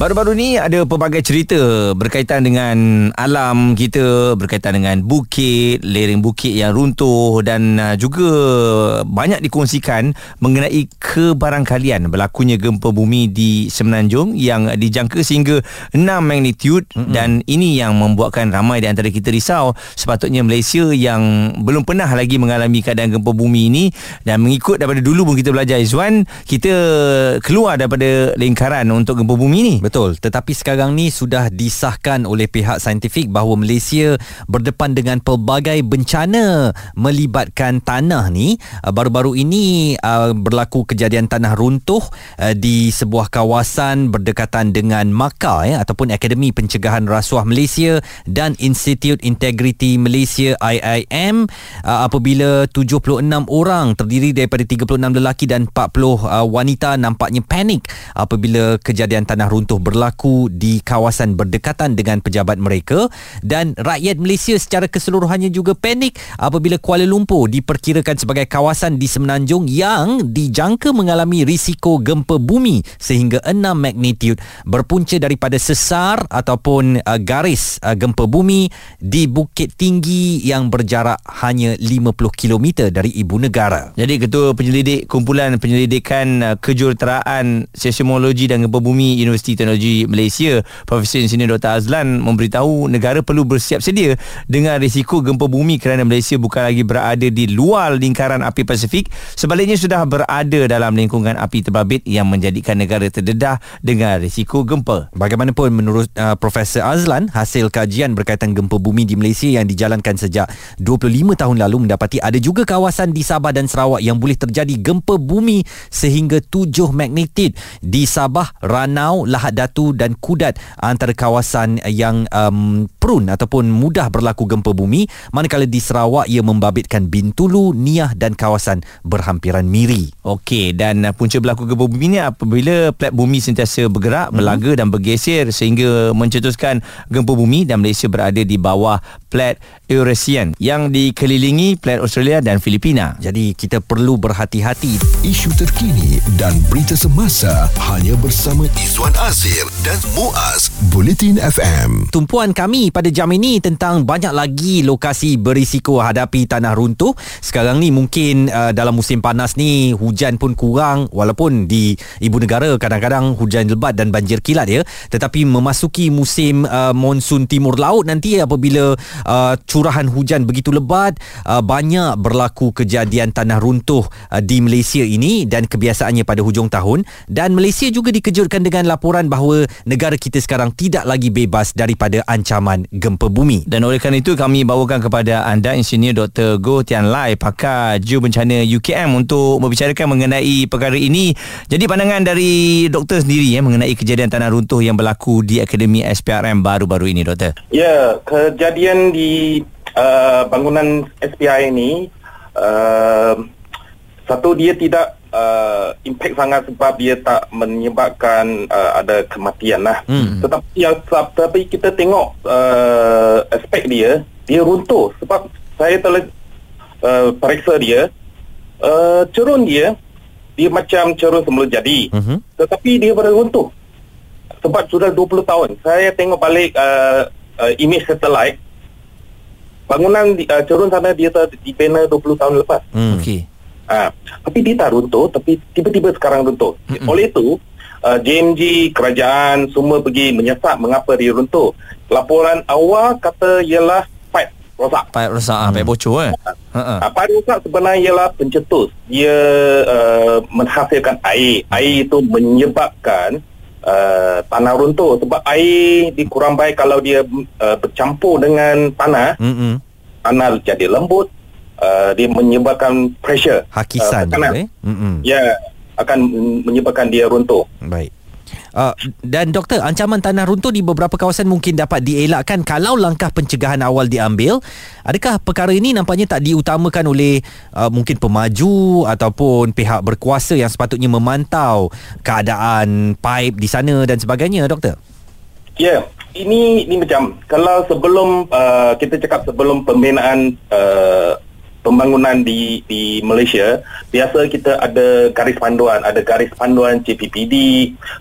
Baru-baru ni ada pelbagai cerita berkaitan dengan alam kita, berkaitan dengan bukit, lereng bukit yang runtuh dan uh, juga banyak dikongsikan mengenai kebarangkalian berlakunya gempa bumi di Semenanjung yang dijangka sehingga 6 magnitude mm-hmm. dan ini yang membuatkan ramai di antara kita risau sepatutnya Malaysia yang belum pernah lagi mengalami keadaan gempa bumi ini dan mengikut daripada dulu pun kita belajar Izwan, kita keluar daripada lingkaran untuk gempa bumi ni. Betul, tetapi sekarang ni sudah disahkan oleh pihak saintifik bahawa Malaysia berdepan dengan pelbagai bencana melibatkan tanah ni. Uh, baru-baru ini uh, berlaku kejadian tanah runtuh uh, di sebuah kawasan berdekatan dengan Maka ya ataupun Akademi Pencegahan Rasuah Malaysia dan Institute Integrity Malaysia IIM apabila 76 orang terdiri daripada 36 lelaki dan 40 wanita nampaknya panik apabila kejadian tanah runtuh berlaku di kawasan berdekatan dengan pejabat mereka dan rakyat Malaysia secara keseluruhannya juga panik apabila Kuala Lumpur diperkirakan sebagai kawasan di Semenanjung yang dijangka mengalami risiko gempa bumi sehingga 6 magnitude berpunca daripada sesar ataupun uh, garis uh, gempa bumi di bukit tinggi yang berjarak hanya 50 km dari ibu negara. Jadi Ketua Penyelidik Kumpulan Penyelidikan uh, Kejuruteraan Seismologi dan Gempa Bumi Universiti Teknologi Malaysia Profesor Insinyur Dr. Azlan memberitahu negara perlu bersiap sedia dengan risiko gempa bumi kerana Malaysia bukan lagi berada di luar lingkaran api Pasifik sebaliknya sudah berada dalam lingkungan api terbabit yang menjadikan negara terdedah dengan risiko gempa. Bagaimanapun menurut uh, Profesor Azlan hasil kajian berkaitan gempa bumi di Malaysia yang dijalankan sejak 25 tahun lalu mendapati ada juga kawasan di Sabah dan Sarawak yang boleh terjadi gempa bumi sehingga 7 magnitude di Sabah, Ranau, Lahad Datu dan Kudat antara kawasan yang um, prun ataupun mudah berlaku gempa bumi manakala di Sarawak ia membabitkan Bintulu, Niah dan kawasan berhampiran Miri. Okey dan uh, punca berlaku gempa bumi ni apabila plat bumi sentiasa bergerak, hmm. berlaga dan bergeser sehingga mencetuskan gempa bumi dan Malaysia berada di bawah plat Eurasian yang dikelilingi plat Australia dan Filipina. Jadi kita perlu berhati-hati. Isu terkini dan berita semasa hanya bersama Izwan Azir dan Muaz Bulletin FM. Tumpuan kami pada jam ini tentang banyak lagi lokasi berisiko hadapi tanah runtuh. Sekarang ni mungkin uh, dalam musim panas ni hujan pun kurang walaupun di ibu negara kadang-kadang hujan lebat dan banjir kilat ya. Tetapi memasuki musim uh, monsun timur laut nanti apabila uh, curahan hujan begitu lebat uh, banyak berlaku kejadian tanah runtuh uh, di Malaysia ini dan kebiasaannya pada hujung tahun dan Malaysia juga dikejutkan dengan laporan bahawa negara kita sekarang tidak lagi bebas daripada ancaman gempa bumi. Dan oleh kerana itu kami bawakan kepada anda Insinyur Dr. Goh Tian Lai pakar Ju Bencana UKM untuk membicarakan mengenai perkara ini. Jadi pandangan dari doktor sendiri ya mengenai kejadian tanah runtuh yang berlaku di Akademi SPRM baru-baru ini doktor. Ya, kejadian di uh, bangunan SPI ini uh, satu dia tidak uh, impact sangat sebab dia tak menyebabkan uh, ada kematian lah. Hmm. Tetapi yang tapi kita tengok uh, aspek dia, dia runtuh sebab saya telah uh, periksa dia, uh, cerun dia dia macam cerun semula jadi. Hmm. Tetapi dia baru runtuh. Sebab sudah 20 tahun. Saya tengok balik uh, uh, image satellite bangunan uh, cerun sana dia dibina 20 tahun lepas. Hmm. Okey. Ha, tapi dia tak runtuh tapi tiba-tiba sekarang runtuh. Mm-hmm. Oleh itu uh, JMG kerajaan semua pergi menyesak mengapa dia runtuh. Laporan awal kata ialah pipe rosak. Pipe rosak, hmm. pipe bocor eh. Ha. Uh, pipe rosak sebenarnya ialah pencetus. Dia uh, menghasilkan air. Air itu menyebabkan uh, tanah runtuh sebab air dikurang baik kalau dia uh, bercampur dengan tanah. Mm-hmm. Tanah jadi lembut uh, dia menyebabkan pressure hakisan uh, eh? ya akan menyebabkan dia runtuh baik Uh, dan doktor ancaman tanah runtuh di beberapa kawasan mungkin dapat dielakkan kalau langkah pencegahan awal diambil adakah perkara ini nampaknya tak diutamakan oleh uh, mungkin pemaju ataupun pihak berkuasa yang sepatutnya memantau keadaan pipe di sana dan sebagainya doktor ya yeah. ini ini macam kalau sebelum uh, kita cakap sebelum pembinaan uh, pembangunan di di Malaysia biasa kita ada garis panduan. Ada garis panduan CPPD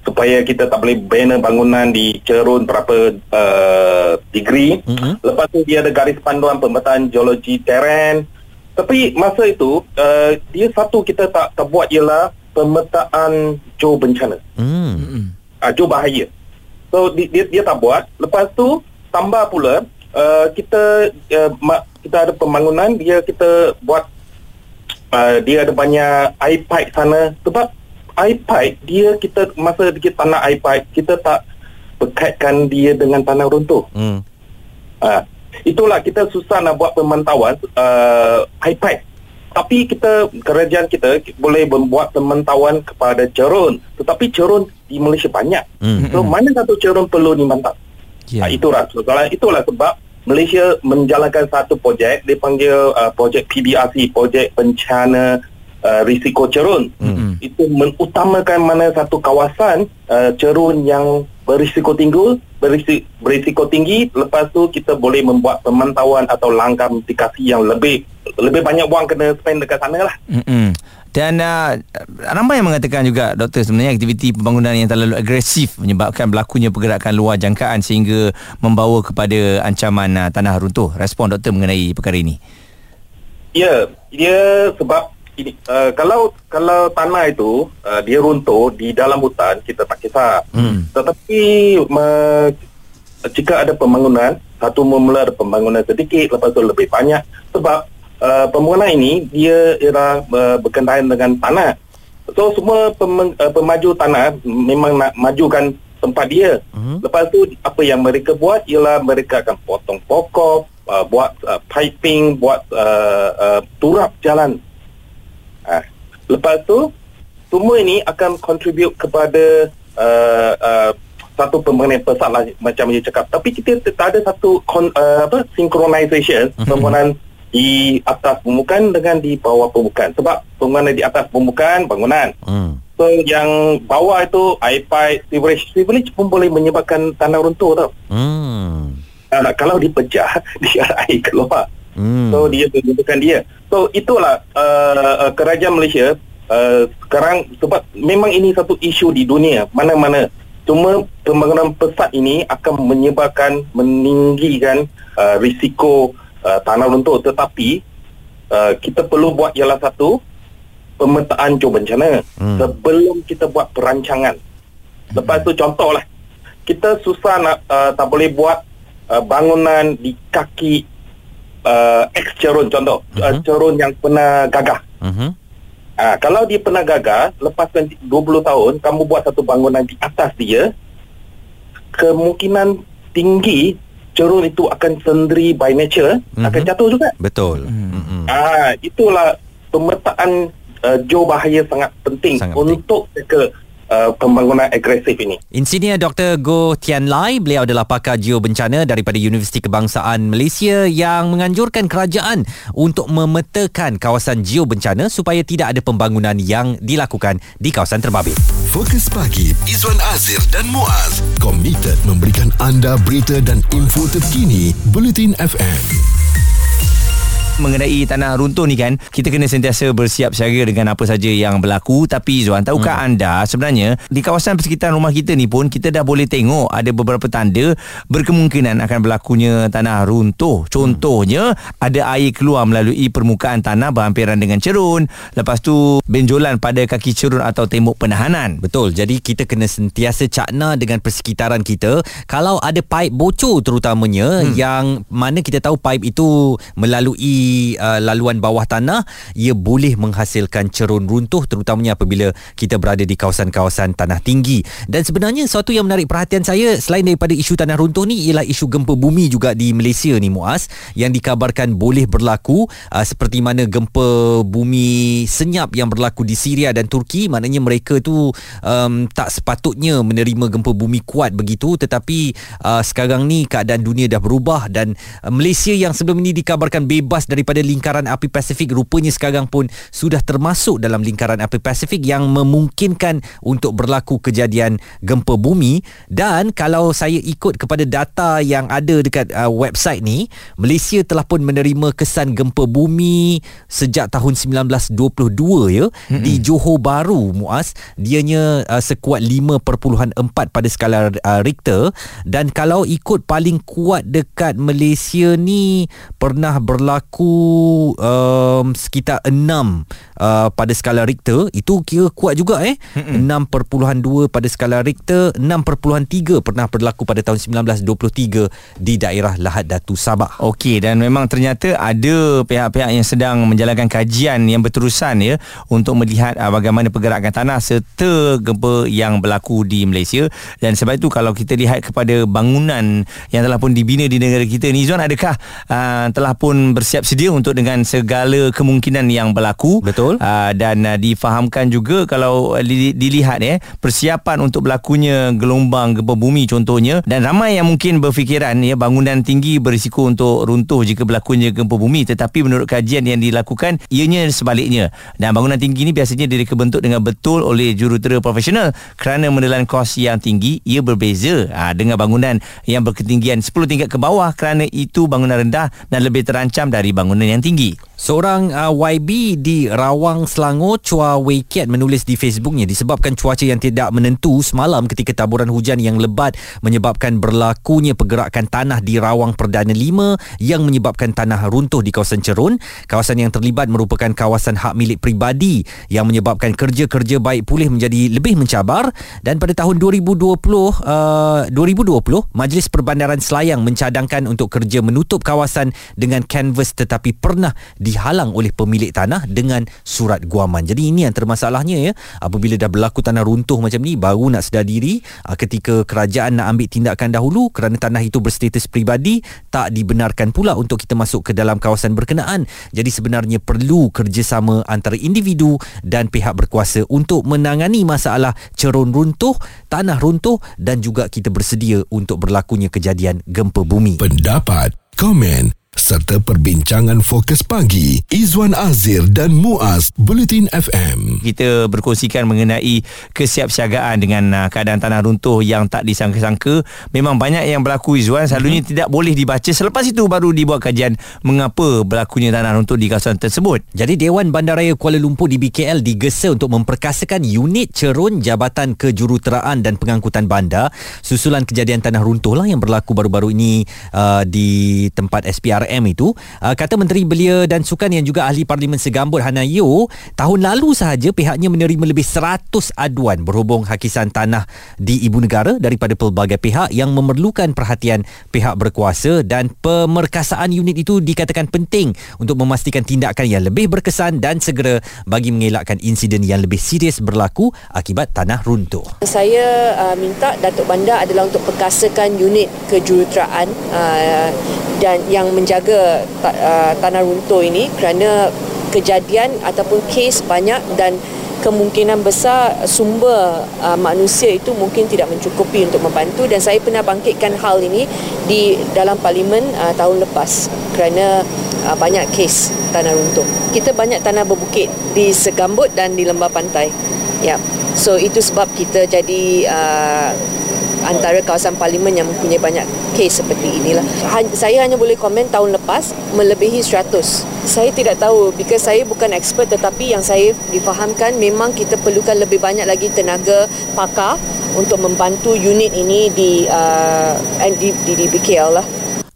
supaya kita tak boleh bina bangunan di cerun berapa uh, degree. Mm-hmm. lepas tu dia ada garis panduan pemetaan geologi teren. Tapi masa itu uh, dia satu kita tak tak buat ialah pemetaan jo bencana. Mm. uh, jo bahaya. So dia dia tak buat. Lepas tu tambah pula uh, kita uh, kita ada pembangunan dia kita buat uh, dia ada banyak air pipe sana sebab air pipe dia kita masa kita tanah air pipe kita tak berkaitkan dia dengan tanah runtuh hmm. uh, itulah kita susah nak buat pemantauan uh, air pipe tapi kita kerajaan kita boleh membuat pemantauan kepada cerun tetapi cerun di Malaysia banyak hmm. so mana satu cerun perlu dimantau yeah. uh, itulah soalan itulah sebab Malaysia menjalankan satu projek dipanggil uh, projek PBRC projek bencana uh, risiko cerun mm-hmm. itu mengutamakan mana satu kawasan uh, cerun yang berisiko tinggi berisiko, berisiko tinggi lepas tu kita boleh membuat pemantauan atau langkah mitigasi yang lebih lebih banyak wang kena spend dekat sana lah mm-hmm. Dan uh, ramai yang mengatakan juga doktor sebenarnya aktiviti pembangunan yang terlalu agresif menyebabkan berlakunya pergerakan luar jangkaan sehingga membawa kepada ancaman uh, tanah runtuh. Respon doktor mengenai perkara ini. Ya, dia sebab ini uh, kalau kalau tanah itu uh, dia runtuh di dalam hutan kita tak kisah. Hmm. Tetapi me, jika ada pembangunan, satu memula ada pembangunan sedikit lepas tu lebih banyak sebab uh, pembangunan ini dia ialah uh, berkenaan dengan tanah. So semua pem, uh, pemaju tanah memang nak majukan tempat dia. Uh-huh. Lepas tu apa yang mereka buat ialah mereka akan potong pokok, uh, buat uh, piping, buat uh, uh, turap jalan. Lepas tu semua ini akan contribute kepada uh, uh, satu pembangunan besar lah macam dia cakap. Tapi kita tak ada satu con, uh, apa synchronization uh-huh. pembangunan di atas permukaan dengan di bawah permukaan sebab bangunan di atas permukaan bangunan hmm. so yang bawah itu air pipe sewerage sewerage pun boleh menyebabkan tanah runtuh tau hmm. uh, kalau dipecah dia air keluar hmm. so dia menunjukkan dia. So itulah uh, uh, kerajaan Malaysia uh, sekarang sebab memang ini satu isu di dunia. Mana-mana. Cuma pembangunan pesat ini akan menyebabkan meninggikan uh, risiko uh, tanah runtuh tetapi uh, kita perlu buat ialah satu pemetaan cuba bencana hmm. sebelum kita buat perancangan. Lepas tu contohlah. Kita susah nak uh, tak boleh buat uh, bangunan di kaki uh, ex cerun contoh uh-huh. uh, cerun yang pernah gagah uh-huh. uh, kalau dia pernah gagah lepas 20 tahun kamu buat satu bangunan di atas dia kemungkinan tinggi cerun itu akan sendiri by nature mm-hmm. akan jatuh juga. Betul. Mm-hmm. Ah itulah pemetaan uh, jauh bahaya sangat penting sangat untuk ke uh, pembangunan agresif ini. Insinyur Dr. Go Tian Lai, beliau adalah pakar geo bencana daripada Universiti Kebangsaan Malaysia yang menganjurkan kerajaan untuk memetakan kawasan geo bencana supaya tidak ada pembangunan yang dilakukan di kawasan terbabit. Fokus pagi Izwan Azir dan Muaz komited memberikan anda berita dan info terkini Bulletin FM mengenai tanah runtuh ni kan kita kena sentiasa bersiap siaga dengan apa saja yang berlaku tapi Zuan tahukah hmm. anda sebenarnya di kawasan persekitaran rumah kita ni pun kita dah boleh tengok ada beberapa tanda berkemungkinan akan berlakunya tanah runtuh contohnya hmm. ada air keluar melalui permukaan tanah berhampiran dengan cerun lepas tu benjolan pada kaki cerun atau tembok penahanan betul jadi kita kena sentiasa cakna dengan persekitaran kita kalau ada pipe bocor terutamanya hmm. yang mana kita tahu pipe itu melalui uh, laluan bawah tanah ia boleh menghasilkan cerun runtuh terutamanya apabila kita berada di kawasan-kawasan tanah tinggi. Dan sebenarnya satu yang menarik perhatian saya selain daripada isu tanah runtuh ni ialah isu gempa bumi juga di Malaysia ni Muaz yang dikabarkan boleh berlaku uh, seperti mana gempa bumi senyap yang berlaku di Syria dan Turki. Maknanya mereka tu um, tak sepatutnya menerima gempa bumi kuat begitu tetapi uh, sekarang ni keadaan dunia dah berubah dan uh, Malaysia yang sebelum ini dikabarkan bebas dari daripada lingkaran api Pasifik. Rupanya sekarang pun sudah termasuk dalam lingkaran api Pasifik yang memungkinkan untuk berlaku kejadian gempa bumi. Dan kalau saya ikut kepada data yang ada dekat uh, website ni Malaysia telah pun menerima kesan gempa bumi sejak tahun 1922 ya mm-hmm. di Johor Bahru Muaz. Dianya uh, sekuat 5.4 pada skala uh, Richter. Dan kalau ikut paling kuat dekat Malaysia ni pernah berlaku um, sekitar 6 uh, pada skala Richter. Itu kira kuat juga eh? Mm-hmm. 6.2 pada skala Richter 6.3 pernah berlaku pada tahun 1923 di daerah Lahad Datu Sabah. Okey dan memang ternyata ada pihak-pihak yang sedang menjalankan kajian yang berterusan ya untuk melihat uh, bagaimana pergerakan tanah serta gempa yang berlaku di Malaysia. Dan sebab itu kalau kita lihat kepada bangunan yang telah pun dibina di negara kita ni Izzuan adakah uh, telah pun bersiap sedia untuk dengan segala kemungkinan yang berlaku. Betul. Uh, dan uh, difahamkan juga kalau uh, dilihat eh, persiapan untuk berlakunya gelombang gempa bumi contohnya. Dan ramai yang mungkin berfikiran ya bangunan tinggi berisiko untuk runtuh jika berlakunya gempa bumi. Tetapi menurut kajian yang dilakukan ianya sebaliknya. Dan bangunan tinggi ini biasanya direka bentuk dengan betul oleh jurutera profesional kerana menelan kos yang tinggi. Ia berbeza ha, dengan bangunan yang berketinggian 10 tingkat ke bawah kerana itu bangunan rendah dan lebih terancam dari bangunan yang tinggi Seorang uh, YB di Rawang Selangor Chua Wei Kiat menulis di Facebooknya disebabkan cuaca yang tidak menentu semalam ketika taburan hujan yang lebat menyebabkan berlakunya pergerakan tanah di Rawang Perdana 5 yang menyebabkan tanah runtuh di kawasan Cerun. Kawasan yang terlibat merupakan kawasan hak milik pribadi yang menyebabkan kerja-kerja baik pulih menjadi lebih mencabar dan pada tahun 2020 uh, 2020 Majlis Perbandaran Selayang mencadangkan untuk kerja menutup kawasan dengan kanvas tetapi pernah dihalang oleh pemilik tanah dengan surat guaman. Jadi ini yang termasalahnya ya. Apabila dah berlaku tanah runtuh macam ni baru nak sedar diri ah, ketika kerajaan nak ambil tindakan dahulu kerana tanah itu berstatus peribadi tak dibenarkan pula untuk kita masuk ke dalam kawasan berkenaan. Jadi sebenarnya perlu kerjasama antara individu dan pihak berkuasa untuk menangani masalah cerun runtuh, tanah runtuh dan juga kita bersedia untuk berlakunya kejadian gempa bumi. Pendapat, komen serta perbincangan fokus pagi Izwan Azir dan Muaz Bulletin FM. Kita berkongsikan mengenai kesiapsiagaan dengan uh, keadaan tanah runtuh yang tak disangka-sangka. Memang banyak yang berlaku Izwan selalunya mm-hmm. tidak boleh dibaca selepas itu baru dibuat kajian mengapa berlakunya tanah runtuh di kawasan tersebut. Jadi Dewan Bandaraya Kuala Lumpur di BKL digesa untuk memperkasakan unit cerun Jabatan Kejuruteraan dan Pengangkutan Bandar susulan kejadian tanah runtuh lah yang berlaku baru-baru ini uh, di tempat SPRM PRM itu uh, kata Menteri Belia dan Sukan yang juga ahli Parlimen Segambut Hana tahun lalu sahaja pihaknya menerima lebih 100 aduan berhubung hakisan tanah di ibu negara daripada pelbagai pihak yang memerlukan perhatian pihak berkuasa dan pemerkasaan unit itu dikatakan penting untuk memastikan tindakan yang lebih berkesan dan segera bagi mengelakkan insiden yang lebih serius berlaku akibat tanah runtuh. Saya uh, minta Datuk Bandar adalah untuk perkasakan unit kejuruteraan uh, dan yang menjaga menjaga uh, tanah runtuh ini kerana kejadian ataupun kes banyak dan kemungkinan besar sumber uh, manusia itu mungkin tidak mencukupi untuk membantu dan saya pernah bangkitkan hal ini di dalam parlimen uh, tahun lepas kerana uh, banyak kes tanah runtuh. Kita banyak tanah berbukit di Segambut dan di lembah pantai. Ya. Yeah. So itu sebab kita jadi uh, antara kawasan parlimen yang mempunyai banyak kes seperti inilah. Saya hanya boleh komen tahun lepas melebihi 100. Saya tidak tahu because saya bukan expert tetapi yang saya difahamkan memang kita perlukan lebih banyak lagi tenaga pakar untuk membantu unit ini di uh, di, di, di BKL lah.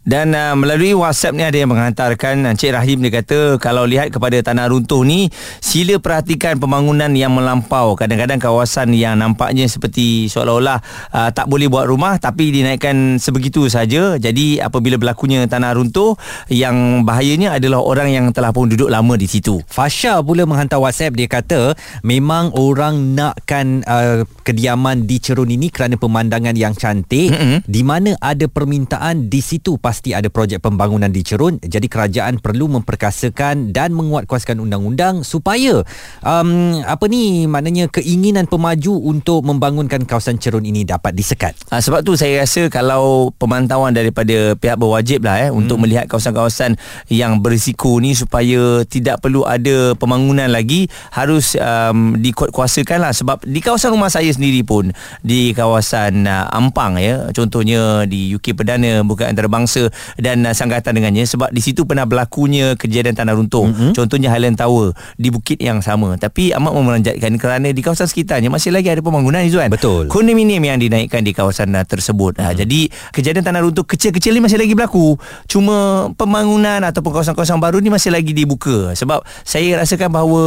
Dan uh, melalui WhatsApp ni ada yang menghantarkan Encik Rahim dia kata kalau lihat kepada tanah runtuh ni sila perhatikan pembangunan yang melampau. Kadang-kadang kawasan yang nampaknya seperti seolah-olah uh, tak boleh buat rumah tapi dinaikkan sebegitu saja. Jadi apabila berlakunya tanah runtuh yang bahayanya adalah orang yang telah pun duduk lama di situ. Fasha pula menghantar WhatsApp dia kata memang orang nakkan uh, kediaman di Cerun ini kerana pemandangan yang cantik mm-hmm. di mana ada permintaan di situ pasti ada projek pembangunan di Cerun jadi kerajaan perlu memperkasakan dan menguatkuaskan undang-undang supaya um, apa ni maknanya keinginan pemaju untuk membangunkan kawasan Cerun ini dapat disekat. Ha, sebab tu saya rasa kalau pemantauan daripada pihak berwajib lah eh hmm. untuk melihat kawasan-kawasan yang berisiko ni supaya tidak perlu ada pembangunan lagi harus um, dikuatkuasakan lah sebab di kawasan rumah saya sendiri pun di kawasan uh, Ampang ya contohnya di UK Perdana bukan antarabangsa dan uh, sanggatan dengannya sebab di situ pernah berlakunya kejadian tanah runtuh mm-hmm. contohnya Highland Tower di bukit yang sama tapi amat memeranjatkan kerana di kawasan sekitarnya masih lagi ada pembangunan Izzuan Betul. kondominium yang dinaikkan di kawasan uh, tersebut mm-hmm. jadi kejadian tanah runtuh kecil-kecil ni masih lagi berlaku cuma pembangunan ataupun kawasan-kawasan baru ni masih lagi dibuka sebab saya rasakan bahawa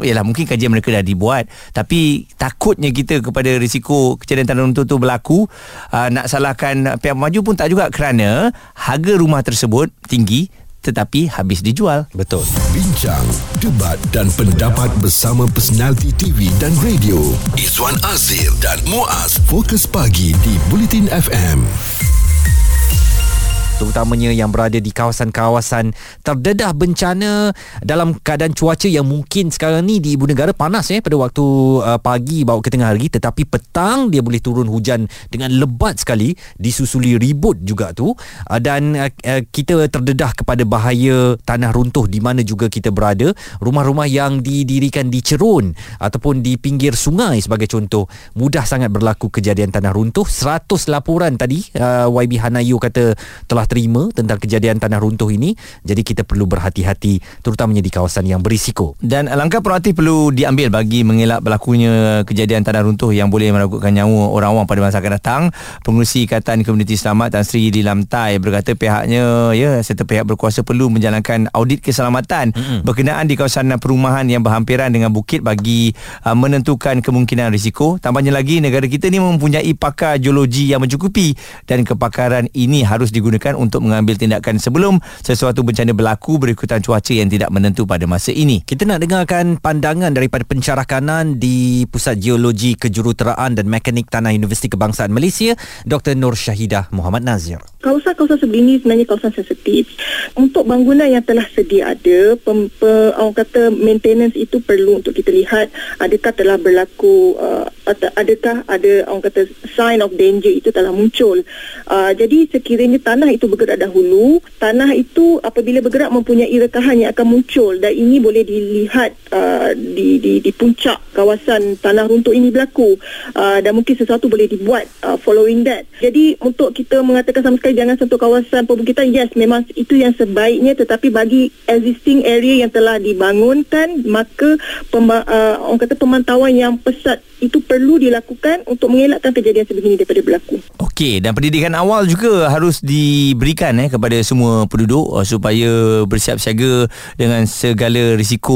yalah mungkin kajian mereka dah dibuat tapi takutnya kita kepada risiko kejadian tanah runtuh tu berlaku uh, nak salahkan pihak maju pun tak juga kerana harga rumah tersebut tinggi tetapi habis dijual. Betul. Bincang, debat dan pendapat bersama personaliti TV dan radio. Izwan Azir dan Muaz Fokus Pagi di Bulletin FM terutamanya yang berada di kawasan-kawasan terdedah bencana dalam keadaan cuaca yang mungkin sekarang ni di ibu negara panas eh pada waktu uh, pagi bawa ke tengah hari. Tetapi petang dia boleh turun hujan dengan lebat sekali disusuli ribut juga tu. Uh, dan uh, uh, kita terdedah kepada bahaya tanah runtuh di mana juga kita berada. Rumah-rumah yang didirikan di cerun ataupun di pinggir sungai sebagai contoh mudah sangat berlaku kejadian tanah runtuh. 100 laporan tadi uh, YB Hanayu kata telah terima tentang kejadian tanah runtuh ini. Jadi kita perlu berhati-hati terutamanya di kawasan yang berisiko. Dan langkah proaktif perlu diambil bagi mengelak berlakunya kejadian tanah runtuh yang boleh meragukan nyawa orang awam pada masa akan datang. Pengurusi Ikatan Komuniti Selamat Tan Sri Dilamtai berkata pihaknya ya serta pihak berkuasa perlu menjalankan audit keselamatan mm-hmm. berkenaan di kawasan perumahan yang berhampiran dengan bukit bagi uh, menentukan kemungkinan risiko. Tambahnya lagi negara kita ni mempunyai pakar geologi yang mencukupi dan kepakaran ini harus digunakan untuk mengambil tindakan sebelum sesuatu bencana berlaku berikutan cuaca yang tidak menentu pada masa ini. Kita nak dengarkan pandangan daripada pencarah kanan di Pusat Geologi Kejuruteraan dan Mekanik Tanah Universiti Kebangsaan Malaysia, Dr. Nur Syahidah Muhammad Nazir. Kawasan-kawasan seperti ini sebenarnya kawasan sensitif. Untuk bangunan yang telah sedia ada, pem, pe, orang kata maintenance itu perlu untuk kita lihat adakah telah berlaku, uh, adakah ada orang kata sign of danger itu telah muncul. Uh, jadi sekiranya tanah itu bergerak dahulu, tanah itu apabila bergerak mempunyai rekahan yang akan muncul dan ini boleh dilihat uh, di, di, di puncak kawasan tanah runtuh ini berlaku uh, dan mungkin sesuatu boleh dibuat uh, following that. Jadi untuk kita mengatakan sama sekali jangan sentuh kawasan perbukitan yes memang itu yang sebaiknya tetapi bagi existing area yang telah dibangunkan maka pemba- uh, orang kata pemantauan yang pesat itu perlu dilakukan untuk mengelakkan kejadian sebegini daripada berlaku. Okey dan pendidikan awal juga harus diberikan eh kepada semua penduduk uh, supaya bersiap siaga dengan segala risiko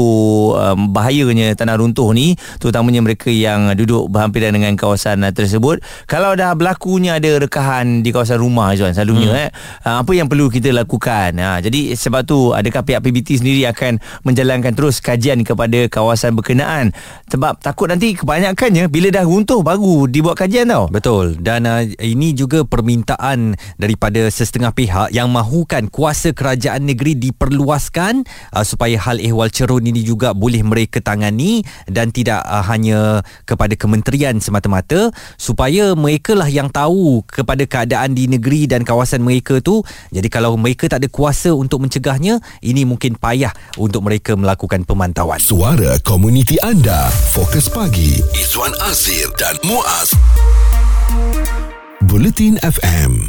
um, bahayanya tanah runtuh ni terutamanya mereka yang duduk berhampiran dengan kawasan uh, tersebut. Kalau dah berlakunya ada rekahan di kawasan rumah Zuan selalunya hmm. eh uh, apa yang perlu kita lakukan. Ha jadi sebab tu adakah pihak PBT sendiri akan menjalankan terus kajian kepada kawasan berkenaan sebab takut nanti kebanyakan Biasanya bila dah runtuh baru dibuat kajian tau. Betul. Dan uh, ini juga permintaan daripada sesetengah pihak yang mahukan kuasa kerajaan negeri diperluaskan uh, supaya hal ehwal cerun ini juga boleh mereka tangani dan tidak uh, hanya kepada kementerian semata-mata supaya mereka lah yang tahu kepada keadaan di negeri dan kawasan mereka tu. Jadi kalau mereka tak ada kuasa untuk mencegahnya, ini mungkin payah untuk mereka melakukan pemantauan. Suara komuniti anda, Fokus Pagi, Izwan Azir dan Muaz. Bulletin FM